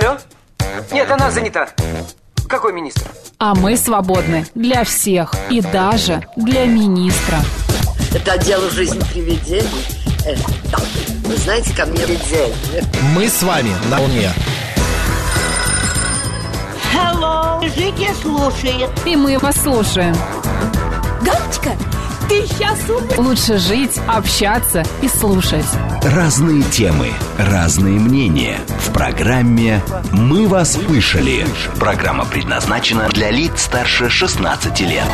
Алло? Нет, она занята. Какой министр? А мы свободны для всех и даже для министра. Это дело жизни привидений. Э, да. Вы знаете, ко мне видение. Мы с вами на Луне. Hello, Жики слушает. И мы вас слушаем. Галочка, ты сейчас умная. Лучше жить, общаться и слушать. Разные темы, разные мнения. В программе «Мы вас слышали». Программа предназначена для лиц старше 16 лет.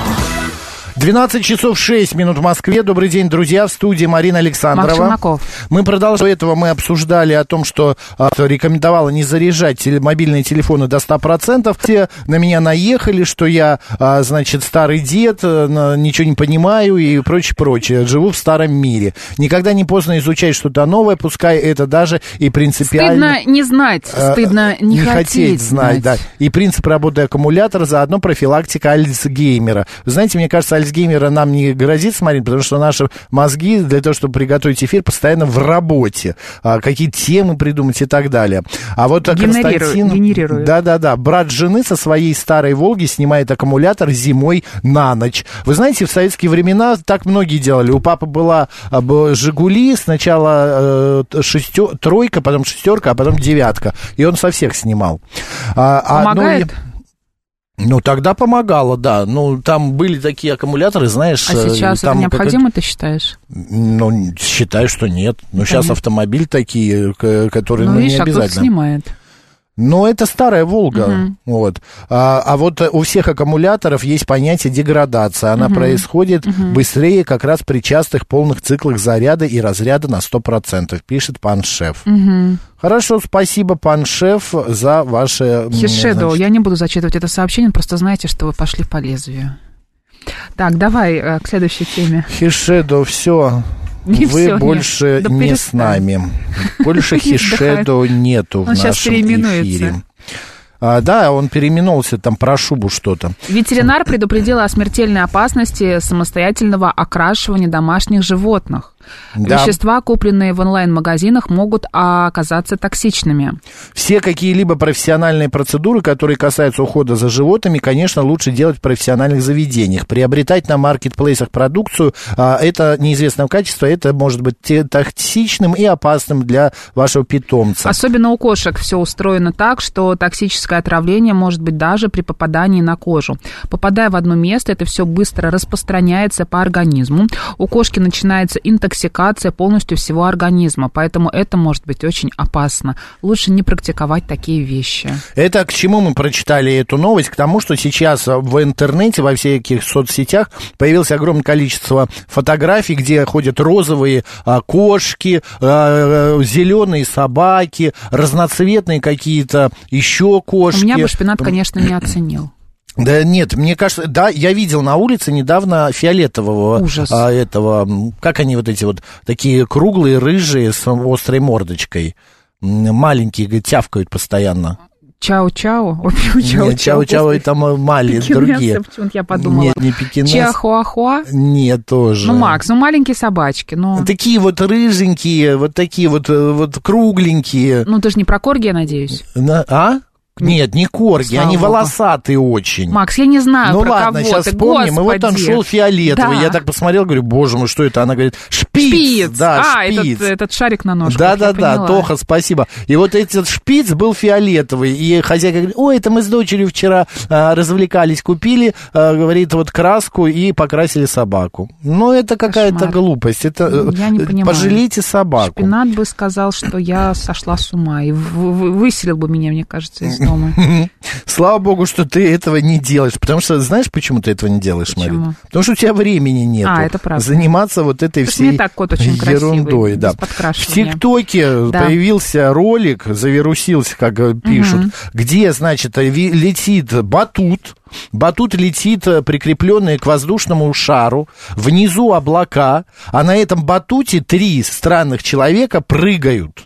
12 часов 6 минут в Москве. Добрый день, друзья. В студии Марина Александрова. Мы продолжаем. До этого мы обсуждали о том, что а, рекомендовала не заряжать теле- мобильные телефоны до 100%. Все на меня наехали, что я, а, значит, старый дед, а, на- ничего не понимаю и прочее, прочее. Живу в старом мире. Никогда не поздно изучать что-то новое, пускай это даже и принципиально... Стыдно не знать, Э, стыдно не, хотеть, знать, да. И принцип работы аккумулятора, заодно профилактика Альцгеймера. Вы знаете, мне кажется, Альцгеймера нам не грозит смотреть, потому что наши мозги для того, чтобы приготовить эфир, постоянно в работе. А, какие темы придумать и так далее. А вот Генерирует, Константин... генерирует. Да-да-да. Брат жены со своей старой «Волги» снимает аккумулятор зимой на ночь. Вы знаете, в советские времена так многие делали. У папы была а, «Жигули», сначала э, шестё- тройка, потом шестерка, а потом девятка. И он со всех снимал. А, а, ну, Помогает? и- ну, тогда помогало, да. Ну, там были такие аккумуляторы, знаешь... А э, сейчас там это необходимо, ты считаешь? Ну, считаю, что нет. Но сейчас Понятно. автомобиль такие, которые, Ну, ну, видишь, не а обязательно. снимает. Но это старая Волга. Мгм. Вот. А, а вот у всех аккумуляторов есть понятие деградация. Она происходит быстрее как раз при частых полных циклах заряда и разряда на 100%, пишет пан шеф. Мгм. Хорошо, спасибо, пан шеф, за ваше... Хишедо, значит, я не буду зачитывать это сообщение, просто знаете, что вы пошли по лезвию. Так, давай э, к следующей теме. Хишедо, все. Не Вы всё, нет. больше Да не с перестань. нами. Больше Хишедо нету в нашем эфире. А, да, он переименовался там про шубу что-то. Ветеринар предупредил о смертельной опасности самостоятельного окрашивания домашних животных. Да. Вещества, купленные в онлайн-магазинах, могут оказаться токсичными. Все какие-либо профессиональные процедуры, которые касаются ухода за животными, конечно, лучше делать в профессиональных заведениях. Приобретать на маркетплейсах продукцию, а, это неизвестного качества, это может быть токсичным и опасным для вашего питомца. Особенно у кошек все устроено так, что токсическое отравление может быть даже при попадании на кожу. Попадая в одно место, это все быстро распространяется по организму. У кошки начинается интоксикация полностью всего организма, поэтому это может быть очень опасно. Лучше не практиковать такие вещи. Это к чему мы прочитали эту новость? К тому, что сейчас в интернете, во всяких соцсетях появилось огромное количество фотографий, где ходят розовые а, кошки, а, зеленые собаки, разноцветные какие-то еще кошки. У меня бы шпинат, конечно, не оценил. Да нет, мне кажется, да, я видел на улице недавно фиолетового Ужас. а, этого, как они вот эти вот такие круглые, рыжие с острой мордочкой, маленькие, говорит, тявкают постоянно. Чао-чао. Чао-чао. И там э, мали, другие. Почему-то я подумала. Нет, не пекинес. Чихуахуа. Нет, тоже. Ну, Макс, ну маленькие собачки, ну... Такие вот рыженькие, вот такие вот, э, вот кругленькие. Ну, ты же не про корги, я надеюсь. На- А? Нет, не корги, Слава они богу. волосатые очень. Макс, я не знаю Ну про ладно, кого сейчас ты, вспомним. И вот там господи. шел фиолетовый. Да. Я так посмотрел, говорю, боже мой, что это? Она говорит, шпиц. Шпиц. Да, а, шпиц. Этот, этот шарик на ножках. Да, я да, да, поняла. Тоха, спасибо. И вот этот шпиц был фиолетовый. И хозяйка говорит, ой, это мы с дочерью вчера а, развлекались, купили, а, говорит, вот краску и покрасили собаку. Ну, это какая-то глупость. Это, Я не э, понимаю. Пожалейте собаку. Шпинат бы сказал, что я сошла с ума и выселил бы меня, мне кажется, из дома. Слава богу, что ты этого не делаешь. Потому что, знаешь, почему ты этого не делаешь? Марина? Потому что у тебя времени нет. А, это правда. Заниматься вот этой всей так кот очень красивый, ерундой. да. В. ТикТоке Да. появился ролик, завирусился, как пишут, где, значит, летит батут, Батут летит э, прикрепленный к воздушному шару, внизу облака, а на этом батуте три странных человека прыгают.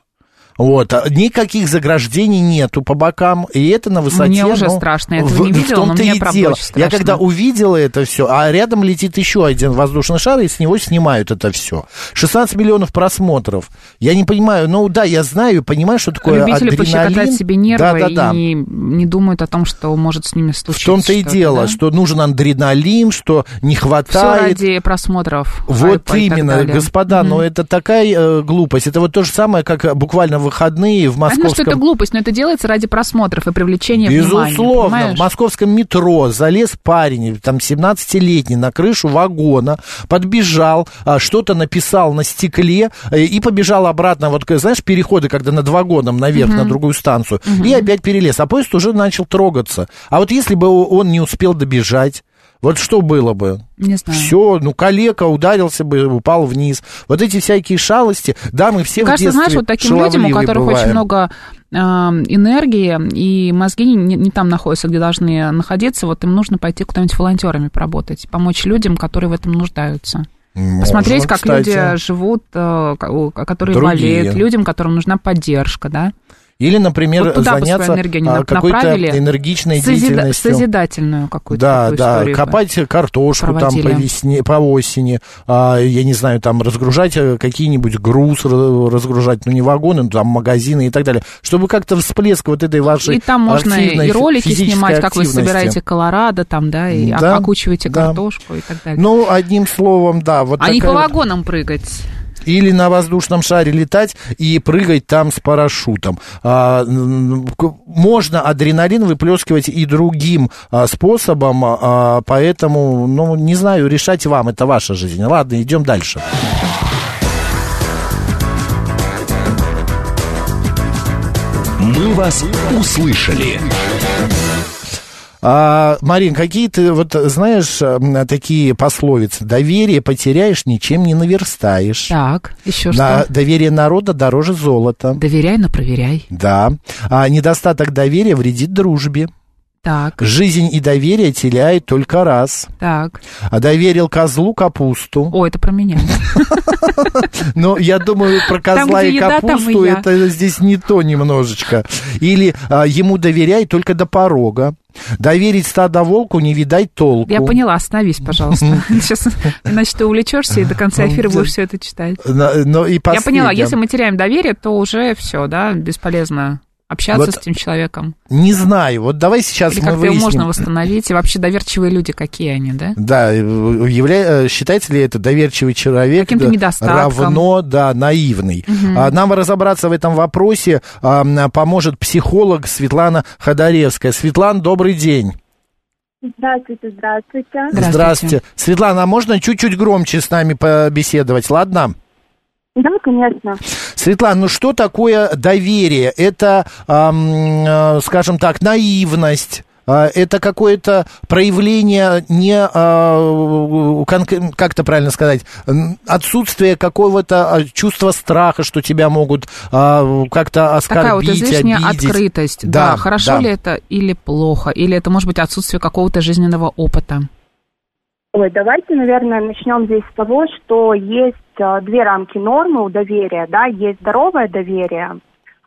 Вот, а никаких заграждений нету по бокам, и это на высоте. Мне уже ну, страшно, я этого в, не видела, в но мне правда дело. очень страшно. Я когда увидела это все, а рядом летит еще один воздушный шар, и с него снимают это все. 16 миллионов просмотров. Я не понимаю, ну да, я знаю, понимаю, что такое Любители адреналин. пощекотать себе нервы да, да, да. и не думают о том, что может с ними В случиться. том-то и дело, да? что нужен адреналин, что не Все хватает. ради просмотров. Вот именно, господа, Мгм. но это такая э, глупость. Это вот то же самое, как буквально в выходные в Понятно, что московском... это глупость, но это делается ради просмотров и привлечения внимания. Безусловно, в московском метро залез парень, там 17-летний, на крышу вагона, подбежал, а, что-то написал на стекле э, и побежал обратно, вот, знаешь, переходы, когда над вагоном наверх, на другую станцию, и опять перелез, а поезд уже начал трогаться. А вот если бы он не успел добежать, вот что было бы? Не знаю. Все, ну, калека ударился бы, упал вниз. Вот эти всякие шалости, да, мы все Мне в кажется, знаешь, вот таким людям, у которых очень бываем. много э, энергии, и мозги не, не- не там находятся, где должны находиться, вот им нужно пойти куда-нибудь волонтерами поработать, помочь людям, которые в этом нуждаются. Можно, Посмотреть, как кстати. люди живут, э, которые Другие. болеют, людям, которым нужна поддержка, да? Или, например, Вот туда заняться а, какой-то энергичной Созида- деятельностью. созидательную какую-то Да, да, копать картошку там проводили. по весне, по осени, а, я не знаю, там разгружать э, какие-нибудь груз, ра- разгружать, ну не вагоны, ну, там магазины и так далее, чтобы как-то всплеск вот этой вашей И там можно и ролики снимать, как вы собираете колорадо там, да, и Да, окучиваете да. картошку и так далее. Ну, одним словом, да, вот а не по вот- вагонам прыгать. Или на воздушном шаре летать и прыгать там с парашютом. А, можно адреналин выплескивать и другим а, способом, а, поэтому, ну, не знаю, решать вам, это ваша жизнь. Ладно, идем дальше. «Мы вас услышали». А, Марин, какие ты, вот знаешь, такие пословицы? Доверие потеряешь, ничем не наверстаешь. Так, еще Да, что? доверие народа дороже золота. Доверяй, но проверяй. Да. А недостаток доверия вредит дружбе. Так, Жизнь и доверие теряет только раз. так. А доверил козлу капусту. О, это про меня. Но я думаю, про козла и капусту это здесь не то немножечко. Или а, ему доверяй только до порога. Доверить стадо волку не видать толку. Я поняла, остановись, пожалуйста. Сейчас, иначе ты увлечешься и до конца эфира будешь все это читать. Но, но и Я поняла, если мы теряем доверие, то уже все, да, бесполезно общаться Вот с этим человеком. Не знаю. Вот давай сейчас Или мы как-то его выясним. можно восстановить. И вообще доверчивые люди, какие они, да? Да, явля... э, считается ли это доверчивый человек Каким-то да, недостатком. равно, да, наивный. А, Нам разобраться в этом вопросе а, поможет психолог Светлана Ходоревская. Светлана, добрый день. Здравствуйте, здравствуйте. Здравствуйте. Светлана, а можно чуть-чуть громче с нами побеседовать, ладно? Да, конечно. Светлана, ну что такое доверие? Это, ам, э, скажем так, наивность. а, Это какое-то проявление не, а, кон- как это правильно сказать, отсутствие какого-то а, чувства страха, что тебя могут как-то Такая вот оскорбить, излишняя обидеть. открытость. Да, хорошо да. ли это или плохо? Или это может быть отсутствие какого-то жизненного опыта? Ой, давайте, наверное, начнем здесь с того, что есть э, две рамки нормы у доверия, да, есть здоровое доверие,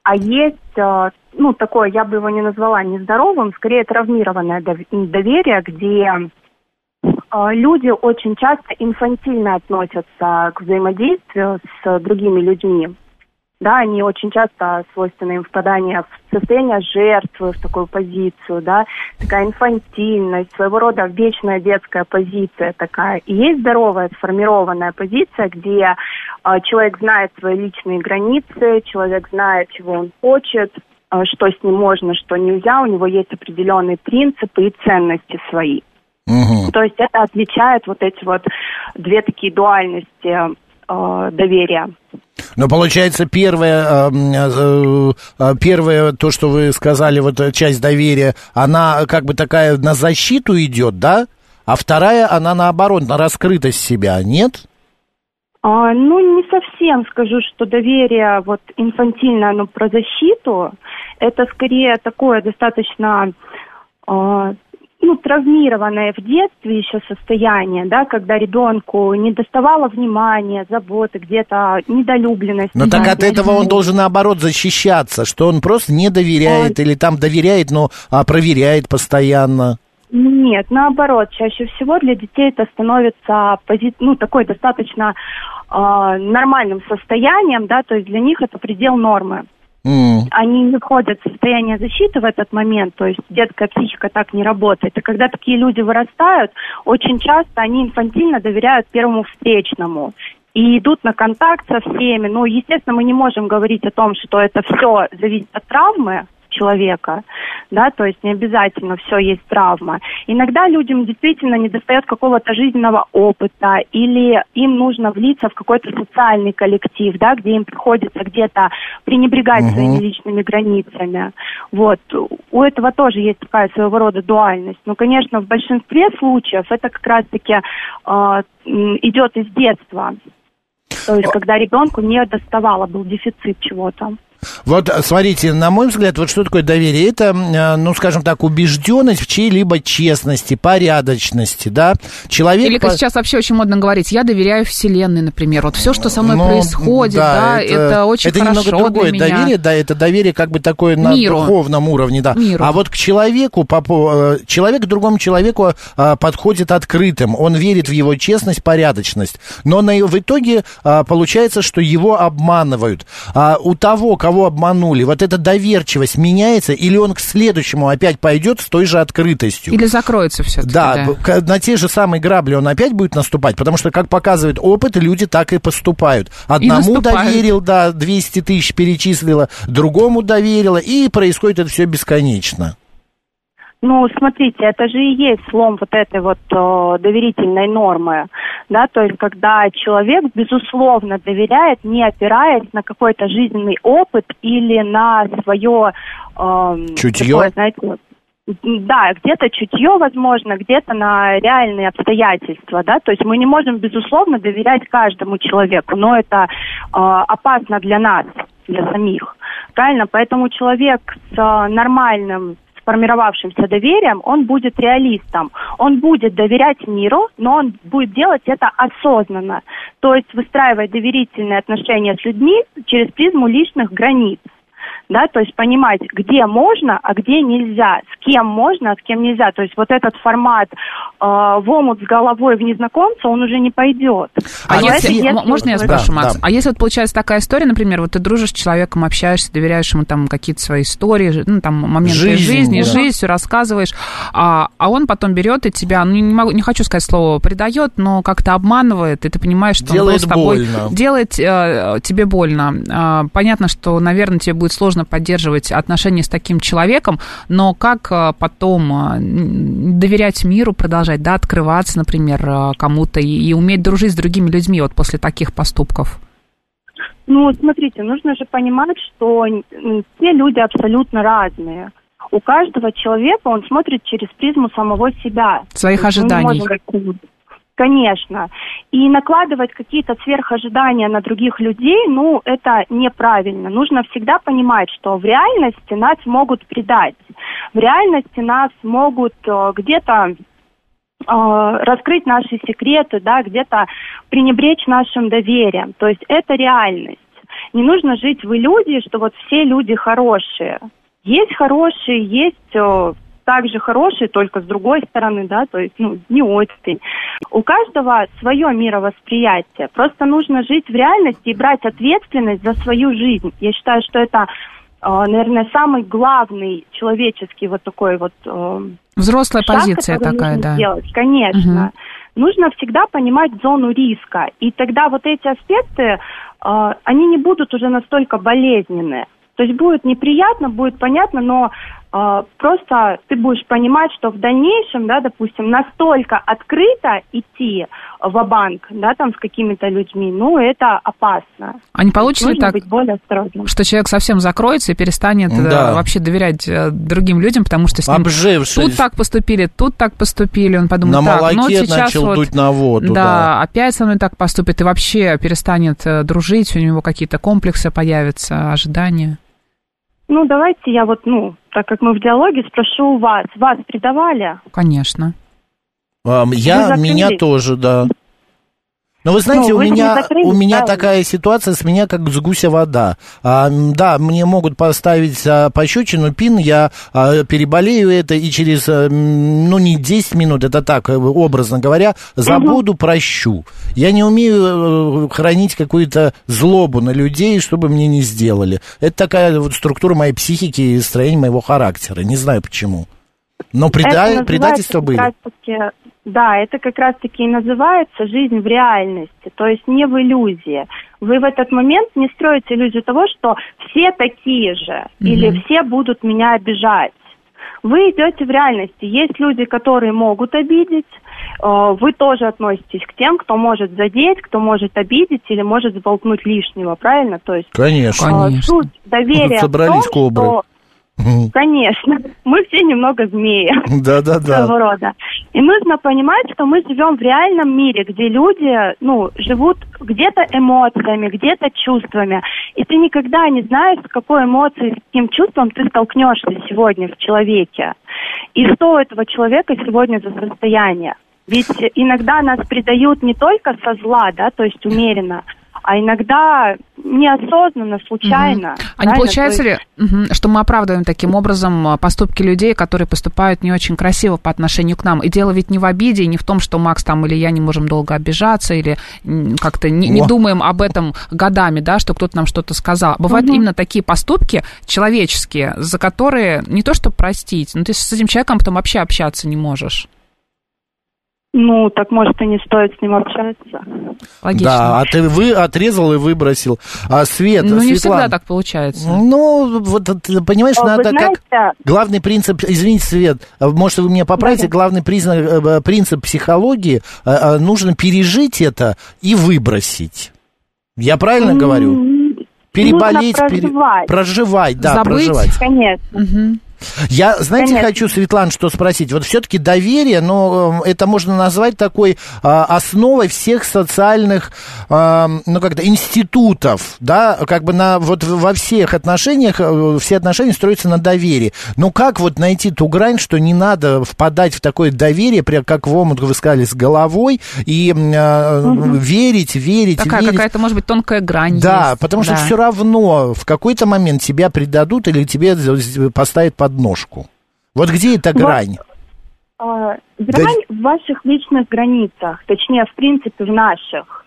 а есть, э, ну, такое, я бы его не назвала нездоровым, скорее травмированное дов- доверие, где э, люди очень часто инфантильно относятся к взаимодействию с другими людьми. Да, они очень часто свойственно им впадание в состояние жертвы, в такую позицию, да, такая инфантильность, своего рода вечная детская позиция такая. И есть здоровая сформированная позиция, где э, человек знает свои личные границы, человек знает, чего он хочет, э, что с ним можно, что нельзя, у него есть определенные принципы и ценности свои. Мгм. То есть это отличает вот эти вот две такие дуальности доверия. Но получается, первое, э, э, э, первое, то, что вы сказали, вот э, часть доверия, она как бы такая на защиту идет, да? А вторая, она наоборот, на раскрытость себя, нет? А, ну, не совсем скажу, что доверие вот инфантильное, оно про защиту. Это скорее такое достаточно, а, ну, травмированное в детстве еще состояние, да, когда ребенку не доставало внимания, заботы, где-то недолюбленность. Но так да, от этого он должен, наоборот, защищаться, что он просто не доверяет или там доверяет, но а, проверяет постоянно. Нет, наоборот, чаще всего для детей это становится пози... ну, такой достаточно э, нормальным состоянием, да, то есть для них это предел нормы. М. Они не входят в состояние защиты в этот момент, то есть детская психика так не работает. И когда такие люди вырастают, очень часто они инфантильно доверяют первому встречному и идут на контакт со всеми. Ну, естественно, мы не можем говорить о том, что это все зависит от травмы человека, да, то есть не обязательно все есть травма. Иногда людям действительно не достает какого-то жизненного опыта или им нужно влиться в какой-то социальный коллектив, да, где им приходится где-то пренебрегать Мгм. своими личными границами. Вот. У этого тоже есть такая своего рода дуальность. Но, конечно, в большинстве случаев это как раз-таки э, м, идет из детства. То есть, когда ребенку не доставало, был дефицит чего-то. Вот, а, смотрите, на мой взгляд, вот что такое доверие? Это, э, ну, скажем так, убежденность в чьей-либо честности, порядочности, да? Человек... Или как по- сейчас вообще очень модно говорить, я доверяю Вселенной, например. Вот все, что со мной Ну, происходит, да, это, очень это хорошо немного другое для меня. доверие, да, это доверие как бы такое на Миру. духовном уровне, да. Миру. А вот к человеку, э, человек к другому человеку подходит открытым, он верит в его честность, порядочность, но на, в итоге получается, что его обманывают. А у того, кого обманули, вот эта доверчивость меняется, или он к следующему опять пойдет с той же открытостью? Или закроется все-таки. Да, к- на те же самые грабли он опять будет наступать, потому что, как показывает опыт, люди так и поступают. Одному наступают. доверил, да, 200 тысяч перечислила, другому доверила, и происходит это все бесконечно. Ну, смотрите, это же и есть слом вот этой вот э, доверительной нормы, да, то есть когда человек, безусловно, доверяет, не опираясь на какой-то жизненный опыт или на свое... эм, Чутье? такое, знаете, да, где-то чутье, возможно, где-то на реальные обстоятельства, да, то есть мы не можем, безусловно, доверять каждому человеку, но это э, опасно для нас, для самих, правильно? Поэтому человек с э, нормальным сформировавшимся доверием, он будет реалистом. Он будет доверять миру, но он будет делать это осознанно. То есть выстраивать доверительные отношения с людьми через призму личных границ. Да, то есть понимать, где можно, а где нельзя, с кем можно, а с кем нельзя. То есть вот этот формат э, в омут с головой в незнакомца, он уже не пойдет. А, А если, если- м- можно я спрошу, Да, Макс? да. А если вот получается такая история, например, вот ты дружишь с человеком, общаешься, доверяешь ему там какие-то свои истории, ну там моменты Жизнь, жизни, да. жизнь, все рассказываешь, а, а он потом берет и тебя, ну не могу, не хочу сказать слово предает, но как-то обманывает, и ты понимаешь, что он был Делает с тобой больно. делает э, тебе больно. А, понятно, что, наверное, тебе будет сложно поддерживать отношения с таким человеком, но как э, потом э, доверять миру, продолжать, да, открываться, например, э, кому-то и, и уметь дружить с другими людьми вот после таких поступков? Ну, смотрите, нужно же понимать, что все люди абсолютно разные. У каждого человека он смотрит через призму самого себя. Своих ожиданий. можем- Конечно. И накладывать какие-то сверхожидания на других людей, ну, это неправильно. Нужно всегда понимать, что в реальности нас могут предать. В реальности нас могут э, где-то э, раскрыть наши секреты, да, где-то пренебречь нашим доверием. То есть это реальность. Не нужно жить в иллюзии, что вот все люди хорошие. Есть хорошие, есть э, также хорошие, только с другой стороны, да, то есть, ну, не очень. У каждого свое мировосприятие. Просто нужно жить в реальности и брать ответственность за свою жизнь. Я считаю, что это, э, наверное, самый главный человеческий вот такой вот э, Взрослая шаг, позиция такая, да. сделать. Конечно. Нужно всегда понимать зону риска. И тогда вот эти аспекты, э, они не будут уже настолько болезненные. То есть будет неприятно, будет понятно, но просто ты будешь понимать, что в дальнейшем, да, допустим, настолько открыто идти в банк да, там с какими-то людьми, ну, это опасно. А не получится ли так, быть более осторожным. что человек совсем закроется и перестанет э, Да. вообще доверять э, другим людям, потому что с ним Обжившись. тут так поступили, тут так поступили, он подумает, На так, ну сейчас начал вот, дуть на воду, да, да. опять со мной так поступит и вообще перестанет э, дружить, у него какие-то комплексы появятся, ожидания. Ну, давайте я вот, ну, так как мы в диалоге, спрошу у вас. Вас предавали? Конечно. А, Я, меня тоже, да. Но вы знаете, Ну, у вы не меня, закрылись, у меня правильно? такая ситуация, с меня как с гуся вода. А, да, мне могут поставить а, пощечину, пин, я а, переболею это, и через, а, ну, не 10 минут, это так, э, образно говоря, забуду, прощу. Я не умею э, хранить какую-то злобу на людей, чтобы мне не сделали. Это такая вот структура моей психики и строение моего характера. Не знаю почему. Но преда- предательства были. раз-таки- да, это как раз-таки и называется жизнь в реальности, то есть не в иллюзии. Вы в этот момент не строите иллюзию того, что все такие же, или все будут меня обижать. Вы идете в реальности. Есть люди, которые могут обидеть. э, Вы тоже относитесь к тем, кто может задеть, кто может обидеть или может сболтнуть лишнего, правильно? То есть Конечно. э, Конечно. суть доверия Собрались в том, кобры. что, конечно, мы все немного змеи Да-да-да. своего рода. И нужно понимать, что мы живем в реальном мире, где люди, ну, живут где-то эмоциями, где-то чувствами. И ты никогда не знаешь, с какой эмоцией, с каким чувством ты столкнешься сегодня в человеке. И что у этого человека сегодня за состояние. Ведь иногда нас предают не только со зла, да, то есть умеренно, а иногда неосознанно, случайно. А не получается есть- ли, мгм, что мы оправдываем таким образом а, поступки людей, которые поступают не очень красиво по отношению к нам? И дело ведь не в обиде, и не в том, что Макс там или я не можем долго обижаться, или как-то не, не думаем об этом годами, да, что кто-то нам что-то сказал. Бывают именно такие поступки человеческие, за которые не то что простить, но ты с этим человеком потом вообще общаться не можешь. Ну, так может и не стоит с ним общаться. Логично. Да, а ты вы отрезал и выбросил. А Свет, ну, не Светлана, всегда так получается. Ну, вот понимаешь, А, надо как знаете- главный принцип, извините, Свет, может вы меня поправите, главный признак, э, принцип психологии, э, э, нужно пережить это и выбросить. Я правильно говорю? Переболеть, нужно пере- проживать. проживать, да, Забыть. проживать. Конечно. Мгм. Я, знаете, Конечно. хочу, Светлана, что спросить. Вот все-таки доверие, но э, это можно назвать такой а, основой всех социальных, а, ну как-то институтов, да, как бы на вот во всех отношениях э, все отношения строятся на доверии. Но как вот найти ту грань, что не надо впадать в такое доверие, прям как в омут вы сказали, с головой и а, верить, верить, Такая верить. какая-то, может быть, тонкая грань Да, есть. потому что Да. все равно в какой-то момент тебя предадут или тебе поставят подножку. Вот где эта Вот. грань? А, Грань в ваших личных границах, точнее, в принципе, в наших.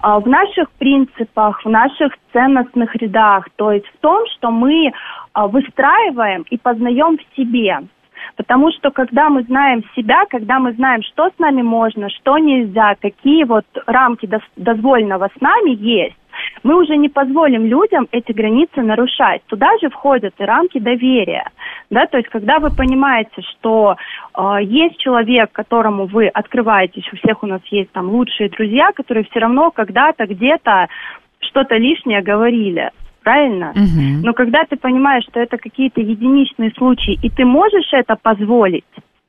А, В наших принципах, в наших ценностных рядах, то есть в том, что мы а, выстраиваем и познаем в себе. Потому что когда мы знаем себя, когда мы знаем, что с нами можно, что нельзя, какие вот рамки дозволенного с нами есть, мы уже не позволим людям эти границы нарушать. Туда же входят и рамки доверия. Да, то есть, когда вы понимаете, что э, есть человек, которому вы открываетесь, у всех у нас есть там лучшие друзья, которые все равно когда-то где-то что-то лишнее говорили. Правильно? Мгм. Но когда ты понимаешь, что это какие-то единичные случаи, и ты можешь это позволить,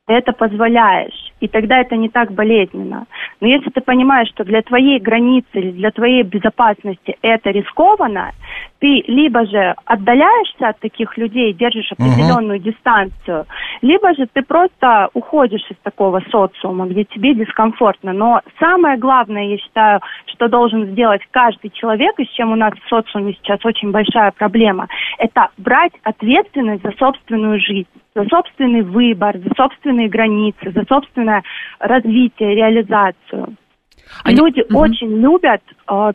ты это позволяешь, и тогда это не так болезненно. Но если ты понимаешь, что для твоей границы или для твоей безопасности это рискованно, ты либо же отдаляешься от таких людей, держишь определенную дистанцию, либо же ты просто уходишь из такого социума, где тебе дискомфортно. Но самое главное, я считаю, что должен сделать каждый человек, и с чем у нас в социуме сейчас очень большая проблема, это брать ответственность за собственную жизнь за собственный выбор, за собственные границы, за собственное развитие, реализацию. Они- люди Мгм. очень любят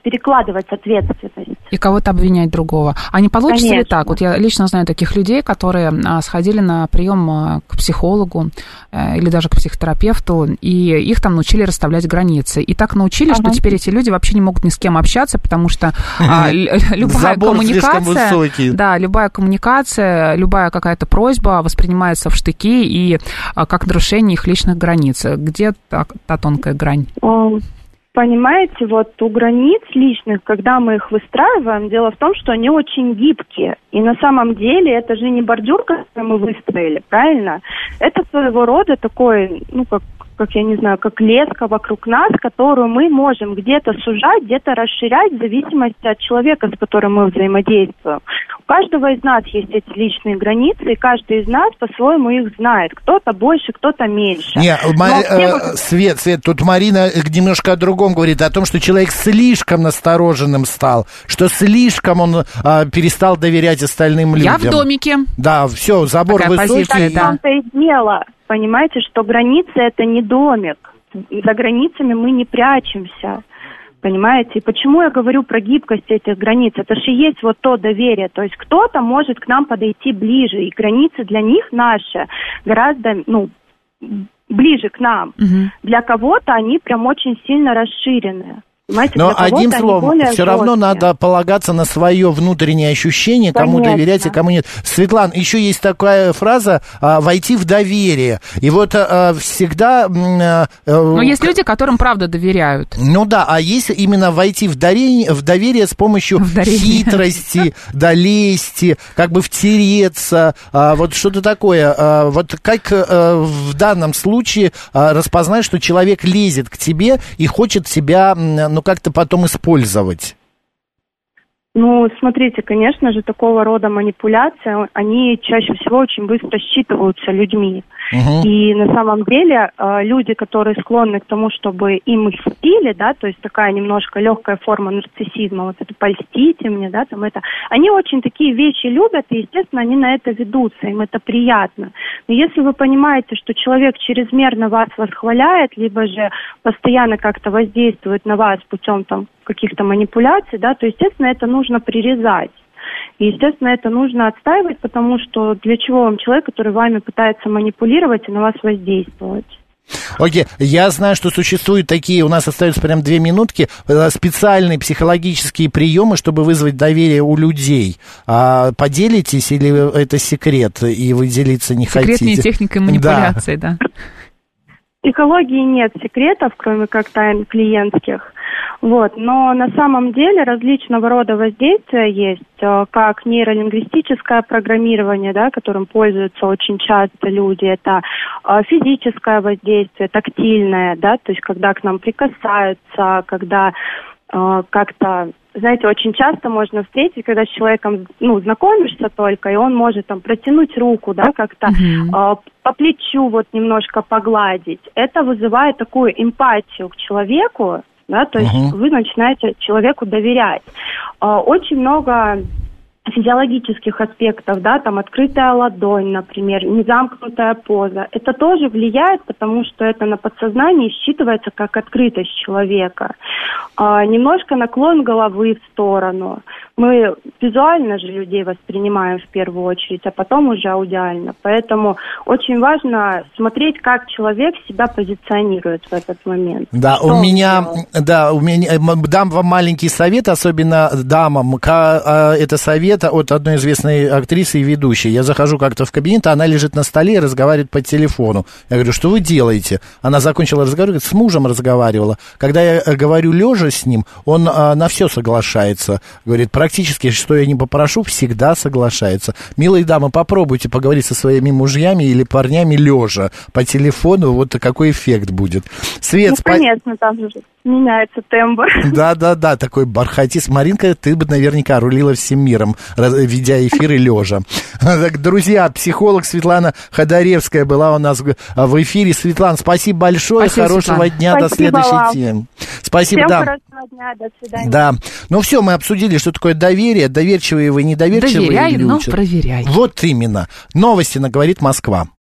перекладывать ответственность. И кого-то обвинять другого. А не получится ли Конечно. так? Вот я лично знаю таких людей, которые а, сходили на прием а, к психологу э, или даже к психотерапевту, и их там научили расставлять границы. И так научили, что Ага. теперь эти люди вообще не могут ни с кем общаться, потому что а, любая Забор коммуникация, высокий. да, любая коммуникация, любая какая-то просьба воспринимается в штыки и а, как нарушение их личных границ. Где та, та тонкая грань? Понимаете, вот у границ личных, когда мы их выстраиваем, дело в том, что они очень гибкие. И на самом деле это же не бордюр, который мы выстроили, правильно? Это своего рода такой, ну, как как я не знаю, как леска вокруг нас, которую мы можем где-то сужать, где-то расширять в зависимости от человека, с которым мы взаимодействуем. Каждого из нас есть эти личные границы, и каждый из нас по-своему их знает. Кто-то больше, кто-то меньше. Не, Но Ма- все э, Свет, Свет, тут Марина немножко о другом говорит, о том, что человек слишком настороженным стал, что слишком он а, перестал доверять остальным людям. Я в домике. Да, все, забор Такая высокий. позиция, да. том-то и дело, понимаете, что границы это не домик. За границами мы не прячемся. Понимаете? И почему я говорю про гибкость этих границ? Это же есть вот то доверие. То есть кто-то может к нам подойти ближе, и границы для них наши гораздо, ну, ближе к нам. Мгм. Для кого-то они прям очень сильно расширены. Понимаете, Но одним словом, все равно жесткие. надо полагаться на свое внутреннее ощущение, кому Конечно. доверять и кому нет. Светлана, еще есть такая фраза а, «войти в доверие». И вот а, всегда... а, э, Но есть люди, которым правда доверяют. Ну да, а есть именно войти в доверие, в доверие с помощью В доверие. хитрости, долести, как бы втереться, а, вот что-то такое. А, вот как а, в данном случае а, распознать, что человек лезет к тебе и хочет тебя, ну, как-то потом использовать? Ну, смотрите, конечно же, такого рода манипуляции, они чаще всего очень быстро считываются людьми. Мгм. И на самом деле э, люди, которые склонны к тому, чтобы им льстили, да, то есть такая немножко легкая форма нарциссизма, вот это польстите мне, да, там это, они очень такие вещи любят, и, естественно, они на это ведутся, им это приятно. Но если вы понимаете, что человек чрезмерно вас восхваляет, либо же постоянно как-то воздействует на вас путем там каких-то манипуляций, да, то, естественно, это нужно прирезать. И, естественно, это нужно отстаивать, потому что для чего вам человек, который вами пытается манипулировать и на вас воздействовать? Окей, я знаю, что существуют такие, у нас остается прям две минутки, э, специальные психологические приемы, чтобы вызвать доверие у людей. А поделитесь или это секрет, и вы делиться не Секретные хотите? техники манипуляции, да. В психологии нет секретов, кроме как тайн клиентских. Вот. Но на самом деле различного рода воздействия есть, э, как нейролингвистическое программирование, да, которым пользуются очень часто люди, это э, физическое воздействие, тактильное, да, то есть когда к нам прикасаются, когда э, как-то знаете, очень часто можно встретить, когда с человеком, ну, знакомишься только, и он может там протянуть руку, да, как-то э, по плечу вот немножко погладить. Это вызывает такую эмпатию к человеку, да, то есть Мгм. вы начинаете человеку доверять. Э, очень много физиологических аспектов, да, там открытая ладонь, например, незамкнутая поза. Это тоже влияет, потому что это на подсознании считывается как открытость человека. А, немножко наклон головы в сторону. Мы визуально же людей воспринимаем в первую очередь, а потом уже аудиально. Поэтому очень важно смотреть, как человек себя позиционирует в этот момент. Да, Что у меня, да, у меня, э, дам вам маленький совет, особенно дамам. А, Это совет от одной известной актрисы и ведущей. Я захожу как-то в кабинет, а она лежит на столе и разговаривает по телефону. Я говорю, что вы делаете? Она закончила разговор, говорит, с мужем разговаривала. Когда я э, говорю лежа с ним, он а, на все соглашается. Говорит, практически, что я не попрошу, всегда соглашается. Милые дамы, попробуйте поговорить со своими мужьями или парнями лежа по телефону, вот какой эффект будет. Свет, Ну, конечно, там же меняется тембр. да, да, да, такой бархатист. Маринка, ты бы наверняка рулила всем миром, ведя эфиры лежа. Так, Друзья, психолог Светлана Ходоревская была у нас в эфире. Светлана, спасибо большое, Спасибо, хорошего Светлана. дня, до Спасибо следующей вам. темы. Спасибо, Всем да. хорошего дня, до свидания. Да. Ну все, мы обсудили, что такое доверие, доверчивые вы, недоверчивые Доверяй, но люди. проверяй. Вот именно. Новости на говорит Москва.